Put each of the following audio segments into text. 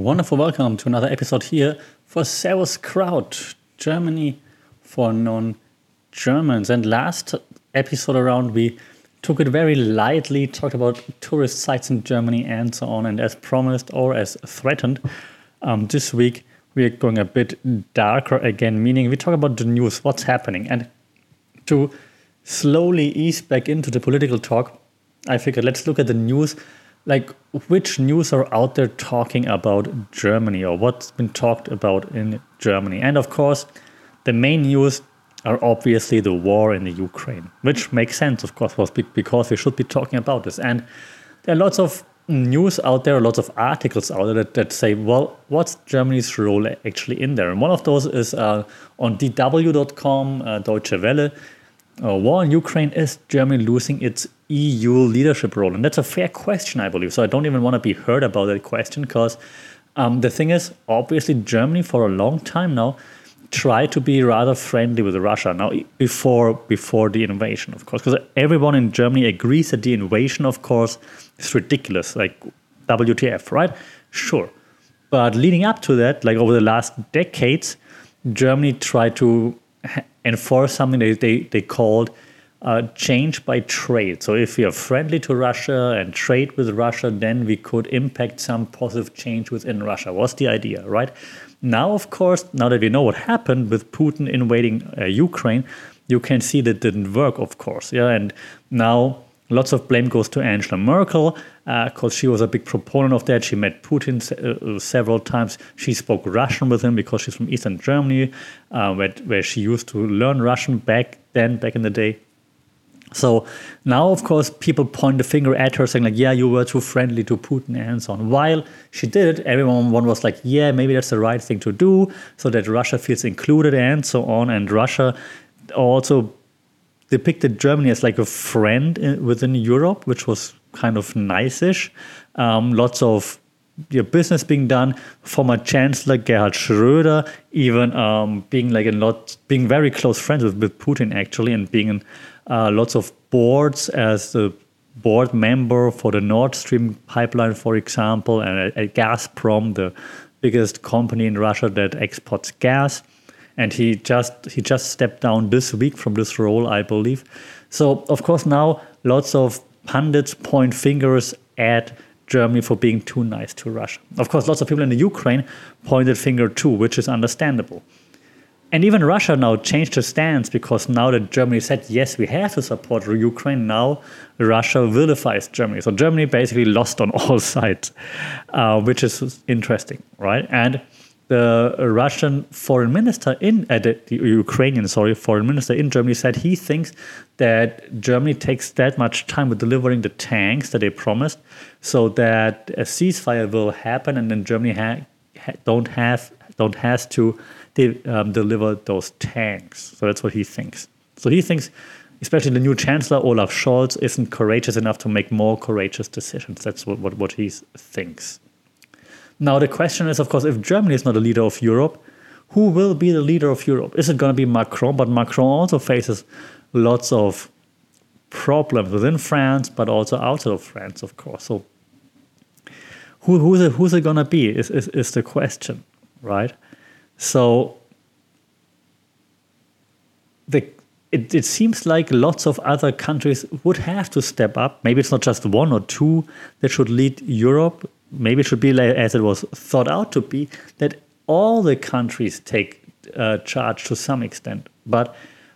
wonderful welcome to another episode here for Sauerkraut, Germany for non Germans. And last episode around, we took it very lightly, talked about tourist sites in Germany and so on. And as promised or as threatened, um, this week we are going a bit darker again, meaning we talk about the news, what's happening. And to slowly ease back into the political talk, I figured let's look at the news like which news are out there talking about Germany or what's been talked about in Germany. And of course, the main news are obviously the war in the Ukraine, which makes sense, of course, because we should be talking about this. And there are lots of news out there, lots of articles out there that, that say, well, what's Germany's role actually in there? And one of those is uh, on dw.com, uh, Deutsche Welle. Uh, war in Ukraine is Germany losing its EU leadership role? And that's a fair question, I believe. So I don't even want to be heard about that question because um, the thing is, obviously, Germany for a long time now tried to be rather friendly with Russia. Now, before before the invasion, of course, because everyone in Germany agrees that the invasion, of course, is ridiculous. Like WTF, right? Sure. But leading up to that, like over the last decades, Germany tried to enforce something they, they, they called uh, change by trade. So if we are friendly to Russia and trade with Russia, then we could impact some positive change within Russia. Was the idea, right? Now, of course, now that we know what happened with Putin invading uh, Ukraine, you can see that didn't work, of course. Yeah, and now lots of blame goes to Angela Merkel because uh, she was a big proponent of that. She met Putin uh, several times. She spoke Russian with him because she's from Eastern Germany, uh, where, where she used to learn Russian back then, back in the day. So now, of course, people point the finger at her saying, like, yeah, you were too friendly to Putin and so on. While she did it, everyone was like, yeah, maybe that's the right thing to do so that Russia feels included and so on. And Russia also depicted Germany as like a friend in, within Europe, which was kind of nice-ish. Um, lots of your business being done. Former Chancellor Gerhard Schröder even um, being like a lot, being very close friends with, with Putin actually, and being in uh, lots of boards as the board member for the Nord Stream pipeline, for example, and at, Gazprom, the biggest company in Russia that exports gas. And he just he just stepped down this week from this role, I believe. So of course now lots of pundits point fingers at Germany for being too nice to Russia. Of course, lots of people in the Ukraine pointed finger too, which is understandable. And even Russia now changed its stance because now that Germany said, yes, we have to support Ukraine, now Russia vilifies Germany. So Germany basically lost on all sides, uh, which is interesting, right? And the Russian foreign minister in uh, the, the Ukrainian sorry foreign minister in Germany said he thinks that Germany takes that much time with delivering the tanks that they promised, so that a ceasefire will happen, and then Germany ha- ha- don't have don't has to de- um, deliver those tanks. So that's what he thinks. So he thinks, especially the new chancellor Olaf Scholz, isn't courageous enough to make more courageous decisions. That's what what, what he thinks. Now, the question is, of course, if Germany is not a leader of Europe, who will be the leader of Europe? Is it going to be Macron? But Macron also faces lots of problems within France, but also outside of France, of course. So, who, who's it, who's it going to be is, is, is the question, right? So, the, it, it seems like lots of other countries would have to step up. Maybe it's not just one or two that should lead Europe maybe it should be like, as it was thought out to be that all the countries take uh, charge to some extent. But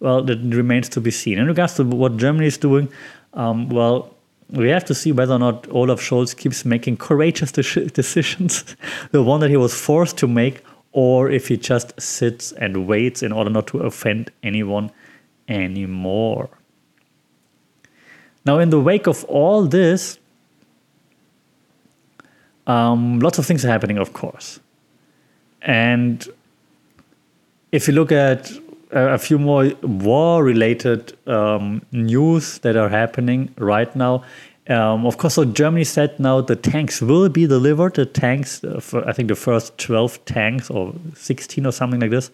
well, that remains to be seen. In regards to what Germany is doing, um, well, we have to see whether or not Olaf Scholz keeps making courageous de- decisions, the one that he was forced to make, or if he just sits and waits in order not to offend anyone anymore. Now, in the wake of all this, um, lots of things are happening, of course. And if you look at a few more war related um, news that are happening right now, um, of course, so Germany said now the tanks will be delivered. The tanks, uh, for, I think the first 12 tanks or 16 or something like this,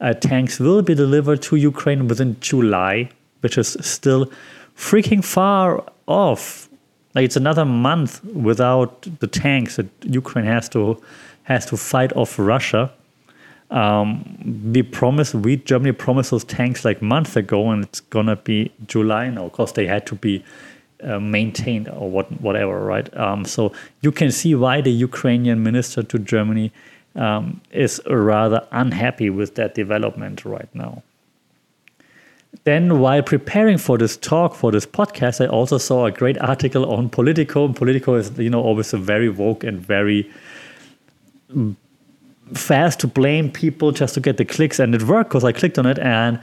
uh, tanks will be delivered to Ukraine within July, which is still freaking far off like it's another month without the tanks that Ukraine has to has to fight off Russia. Um, we promised, we Germany promised those tanks like months ago, and it's gonna be July now. Of course, they had to be uh, maintained or what, whatever, right? Um, so you can see why the Ukrainian minister to Germany um, is rather unhappy with that development right now. Then, while preparing for this talk, for this podcast, I also saw a great article on Politico. And Politico is, you know, always a very woke and very fast to blame people just to get the clicks, and it worked because I clicked on it, and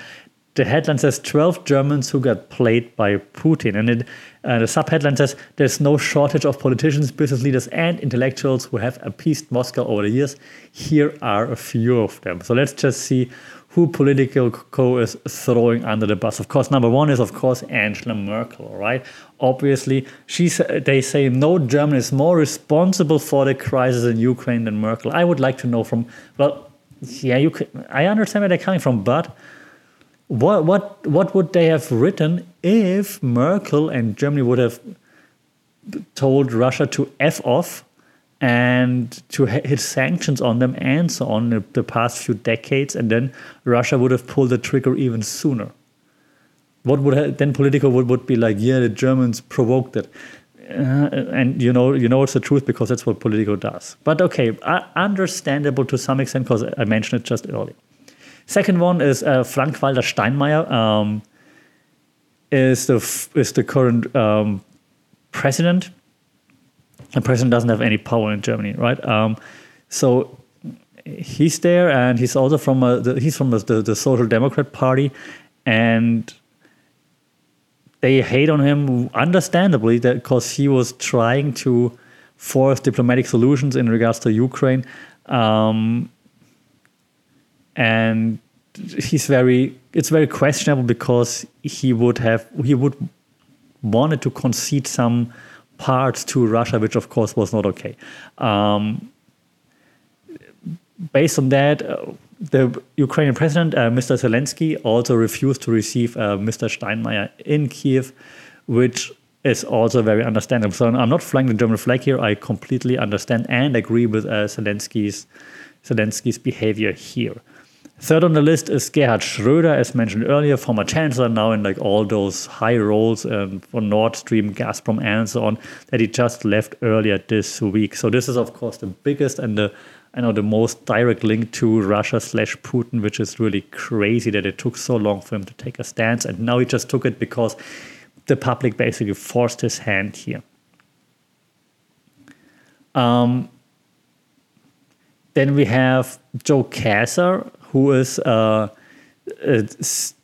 the headline says 12 Germans who got played by Putin. And it, uh, the subheadline says there's no shortage of politicians, business leaders, and intellectuals who have appeased Moscow over the years. Here are a few of them. So let's just see who Politico is throwing under the bus. Of course, number one is, of course, Angela Merkel, right? Obviously, she's, they say no German is more responsible for the crisis in Ukraine than Merkel. I would like to know from, well, yeah, you could, I understand where they're coming from, but what what what would they have written if Merkel and Germany would have told Russia to f off and to hit sanctions on them and so on the, the past few decades, and then Russia would have pulled the trigger even sooner? What would have, then Politico would, would be like? Yeah, the Germans provoked it. Uh, and you know, you know it's the truth because that's what Politico does. But okay, uh, understandable to some extent because I mentioned it just earlier. Second one is uh, Frank-Walter Steinmeier, um, is the is the current um, president. The president doesn't have any power in Germany, right? Um, so he's there, and he's also from a, the, he's from the, the, the Social Democrat Party, and they hate on him understandably because he was trying to force diplomatic solutions in regards to Ukraine. Um, and he's very it's very questionable because he would have he would wanted to concede some parts to Russia, which of course was not okay. Um, based on that, uh, the Ukrainian president, uh, Mr. Zelensky, also refused to receive uh, Mr. Steinmeier in Kiev, which is also very understandable. So I'm not flying the German flag here. I completely understand and agree with uh, Zelensky's Zelensky's behavior here. Third on the list is Gerhard Schröder, as mentioned earlier, former chancellor, now in like all those high roles um, for Nord Stream, Gazprom, and so on, that he just left earlier this week. So this is, of course, the biggest and the I know the most direct link to Russia slash Putin, which is really crazy that it took so long for him to take a stance, and now he just took it because the public basically forced his hand here. Um, then we have Joe Kaeser, who is uh, uh,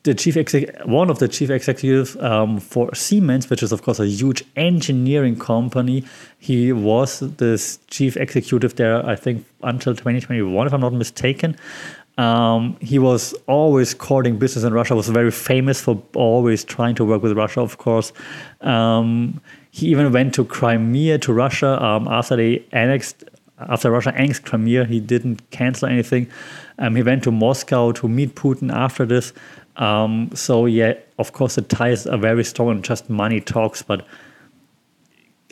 the chief exec- one of the chief executives um, for Siemens, which is of course a huge engineering company. He was the chief executive there, I think, until 2021, if I'm not mistaken. Um, he was always courting business in Russia. Was very famous for always trying to work with Russia, of course. Um, he even went to Crimea to Russia um, after they annexed after Russia annexed Crimea. He didn't cancel anything. Um, he went to Moscow to meet Putin after this. Um, so yeah, of course the ties are very strong and just money talks. But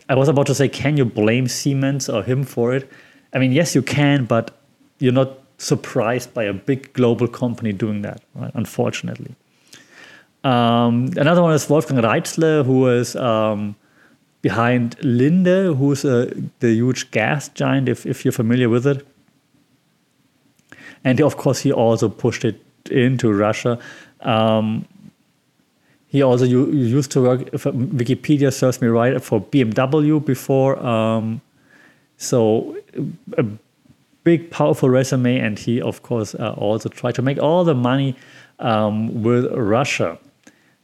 I was about to say, can you blame Siemens or him for it? I mean, yes, you can, but you're not surprised by a big global company doing that, right? Unfortunately. Um, another one is Wolfgang Reitzle, who is um, behind Linde, who's uh, the huge gas giant, if, if you're familiar with it and of course he also pushed it into Russia. Um, he also used to work. Wikipedia serves me right for BMW before. Um, so a big, powerful resume, and he of course uh, also tried to make all the money um, with Russia.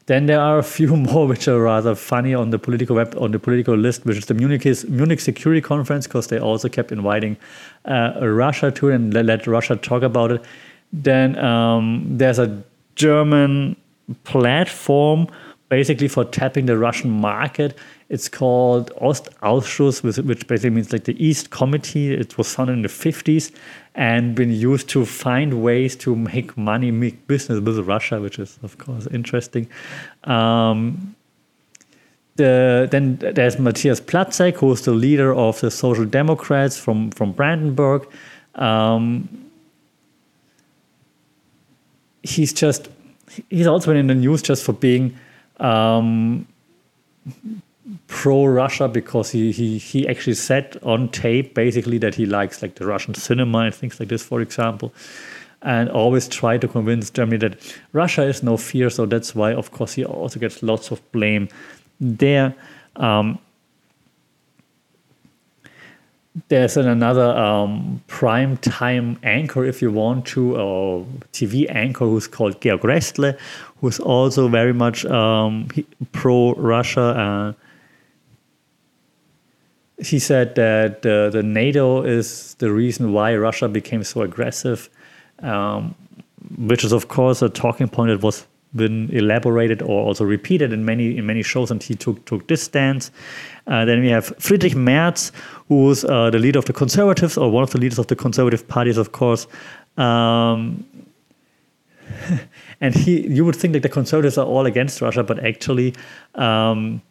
Then there are a few more which are rather funny on the political web on the political list, which is the Munich Munich Security Conference, because they also kept inviting uh, Russia to it and let, let, Russia talk about it. Then um, there's a German platform basically for tapping the Russian market. It's called Ostausschuss, which basically means like the East Committee. It was founded in the 50s and been used to find ways to make money, make business with Russia, which is, of course, interesting. Um, the, then there's Matthias Platzeck, who's the leader of the Social Democrats from, from Brandenburg. Um, he's just he's also been in the news just for being um, pro Russia because he, he he actually said on tape basically that he likes like the Russian cinema and things like this, for example, and always try to convince Germany that Russia is no fear. So that's why, of course, he also gets lots of blame there. Um, there's another um, prime time anchor, if you want to, or TV anchor who's called Georg Restle, who's also very much um, pro Russia. Uh, he said that uh, the NATO is the reason why Russia became so aggressive, um, which is of course a talking point that was been elaborated or also repeated in many in many shows, and he took took this stance. Uh, then we have Friedrich Merz, who's uh, the leader of the Conservatives or one of the leaders of the Conservative parties, of course. Um, and he, you would think that the Conservatives are all against Russia, but actually. Um,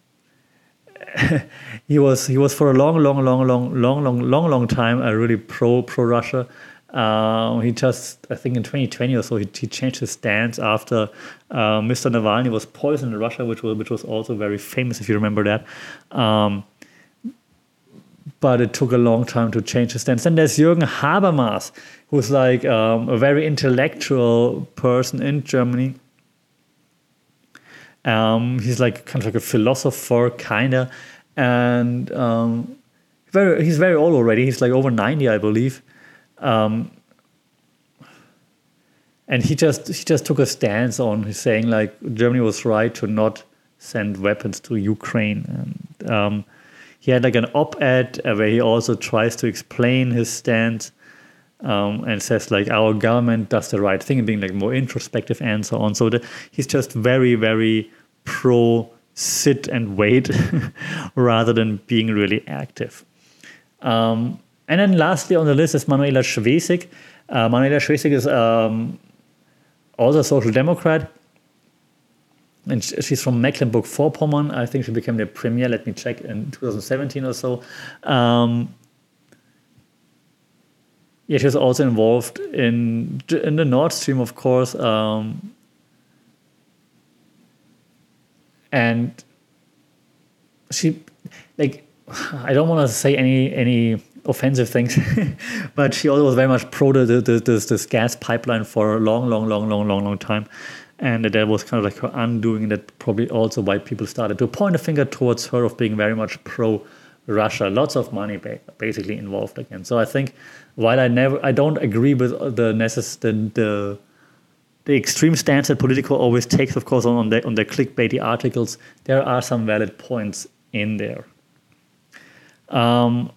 he was he was for a long, long, long, long, long, long, long, long time a really pro pro Russia. Uh, he just, I think in 2020 or so, he, he changed his stance after uh, Mr. Navalny was poisoned in Russia, which was which was also very famous if you remember that. Um, but it took a long time to change his stance. Then there's Jürgen Habermas, who's like um, a very intellectual person in Germany. Um, he's like kind of like a philosopher, kinda, and um, very he's very old already. He's like over ninety, I believe. Um, and he just he just took a stance on saying like Germany was right to not send weapons to Ukraine. And um, he had like an op-ed uh, where he also tries to explain his stance um, and says like our government does the right thing and being like more introspective and so on. So the, he's just very very pro sit and wait rather than being really active. Um, and then lastly on the list is Manuela Schwesig. Uh, Manuela Schwesig is um, also a social democrat. And she's from Mecklenburg-Vorpommern. I think she became the premier, let me check, in 2017 or so. Um, yeah, she was also involved in in the Nord Stream, of course. Um, and she, like, I don't want to say any any offensive things, but she also was very much pro the, the, this, this gas pipeline for a long, long, long, long, long, long time. And that was kind of like her undoing, that probably also why people started to point a finger towards her of being very much pro Russia. Lots of money basically involved again. So I think while I never, I don't agree with the necess- the, the the extreme stance that Politico always takes, of course, on the on their clickbaity articles, there are some valid points in there. Um,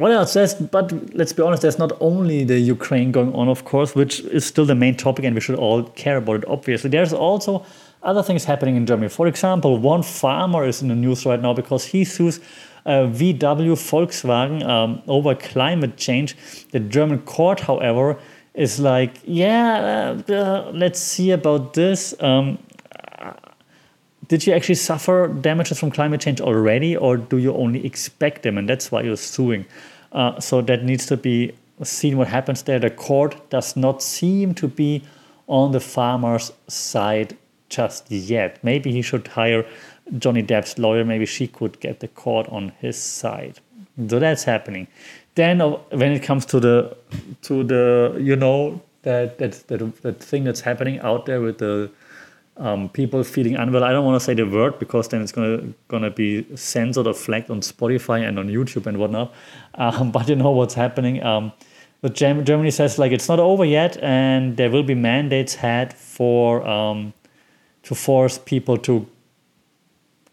else? There's, but let's be honest, there's not only the Ukraine going on, of course, which is still the main topic, and we should all care about it, obviously. There's also other things happening in Germany. For example, one farmer is in the news right now because he sues uh, VW Volkswagen um, over climate change. The German court, however, is like, yeah, uh, uh, let's see about this. Um, did you actually suffer damages from climate change already, or do you only expect them? And that's why you're suing. Uh, so that needs to be seen what happens there. The court does not seem to be on the farmer's side just yet. Maybe he should hire Johnny Depp's lawyer. Maybe she could get the court on his side. So that's happening. Then uh, when it comes to the to the you know that that that, that thing that's happening out there with the um, people feeling unwell. I don't want to say the word because then it's gonna gonna be censored or flagged on Spotify and on YouTube and whatnot. Um, but you know what's happening. Um, but Germany says like it's not over yet, and there will be mandates had for um, to force people to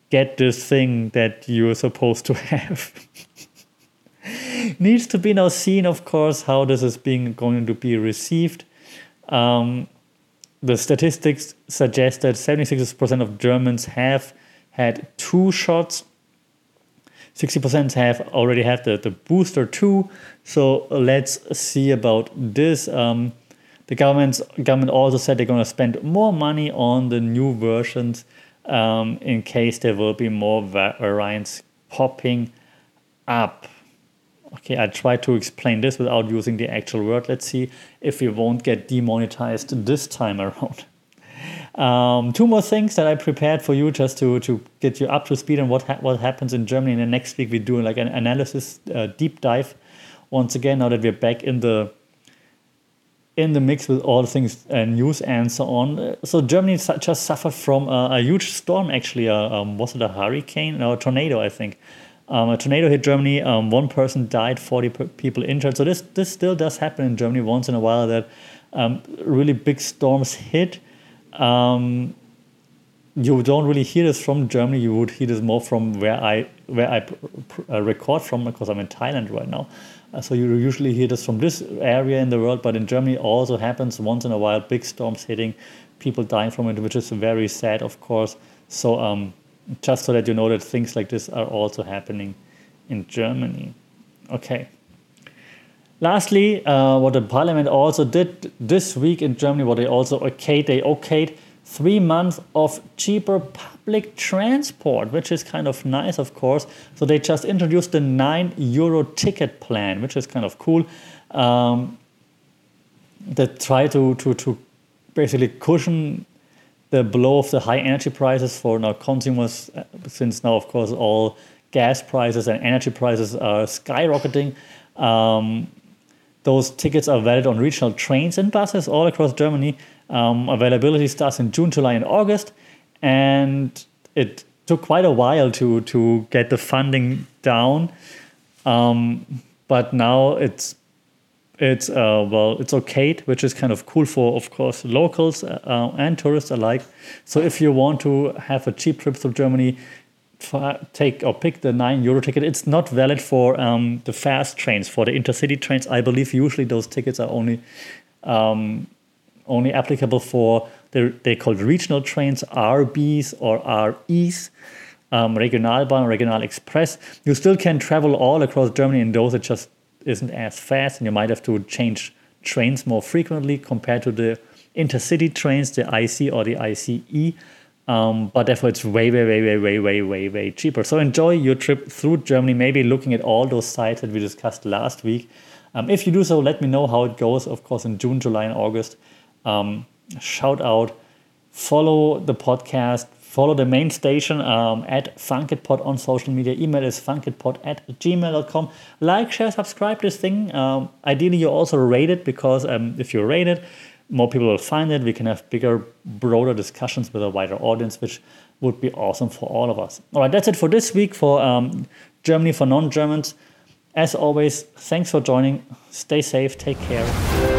get this thing that you're supposed to have. Needs to be now seen, of course, how this is being going to be received. Um, the statistics suggest that 76% of Germans have had two shots. 60% have already had the, the booster too. So let's see about this. Um, the government's, government also said they're going to spend more money on the new versions um, in case there will be more variants popping up. Okay, I try to explain this without using the actual word. Let's see if we won't get demonetized this time around. Um, two more things that I prepared for you just to, to get you up to speed on what ha- what happens in Germany. And then next week we do like an analysis uh, deep dive once again. Now that we're back in the in the mix with all things uh, news and so on. So Germany just suffered from a, a huge storm. Actually, uh, um, was it a hurricane? No, a tornado, I think. Um, a tornado hit Germany. Um, one person died, 40 people injured. So this this still does happen in Germany once in a while that um, really big storms hit. Um, you don't really hear this from Germany. You would hear this more from where I where I uh, record from because I'm in Thailand right now. Uh, so you usually hear this from this area in the world, but in Germany also happens once in a while. Big storms hitting, people dying from it, which is very sad, of course. So um, just so that you know that things like this are also happening in Germany. Okay. Lastly, uh, what the parliament also did this week in Germany, what they also okayed, they okayed three months of cheaper public transport, which is kind of nice, of course. So they just introduced the nine euro ticket plan, which is kind of cool. Um, that try to, to, to basically cushion the blow of the high energy prices for now consumers, uh, since now, of course, all gas prices and energy prices are skyrocketing. Um, those tickets are valid on regional trains and buses all across Germany. Um, availability starts in June, July, and August, and it took quite a while to to get the funding down. Um, but now it's it's uh, well it's okay, which is kind of cool for of course locals uh, and tourists alike. So if you want to have a cheap trip through Germany, take or pick the nine euro ticket. It's not valid for um, the fast trains, for the intercity trains. I believe usually those tickets are only um, only applicable for the they called regional trains, RBs or REs, um, Regionalbahn, Regional Express. You still can travel all across Germany in those. It just isn't as fast, and you might have to change trains more frequently compared to the intercity trains, the IC or the ICE. Um, but therefore, it's way, way, way, way, way, way, way, way cheaper. So enjoy your trip through Germany, maybe looking at all those sites that we discussed last week. Um, if you do so, let me know how it goes, of course, in June, July, and August. Um, shout out, follow the podcast, follow the main station um, at funkitpod on social media. Email is funkitpod at gmail.com. Like, share, subscribe this thing. Um, ideally, you also rate it because um, if you rate it, more people will find it. We can have bigger, broader discussions with a wider audience, which would be awesome for all of us. All right, that's it for this week for um, Germany for non Germans. As always, thanks for joining. Stay safe, take care.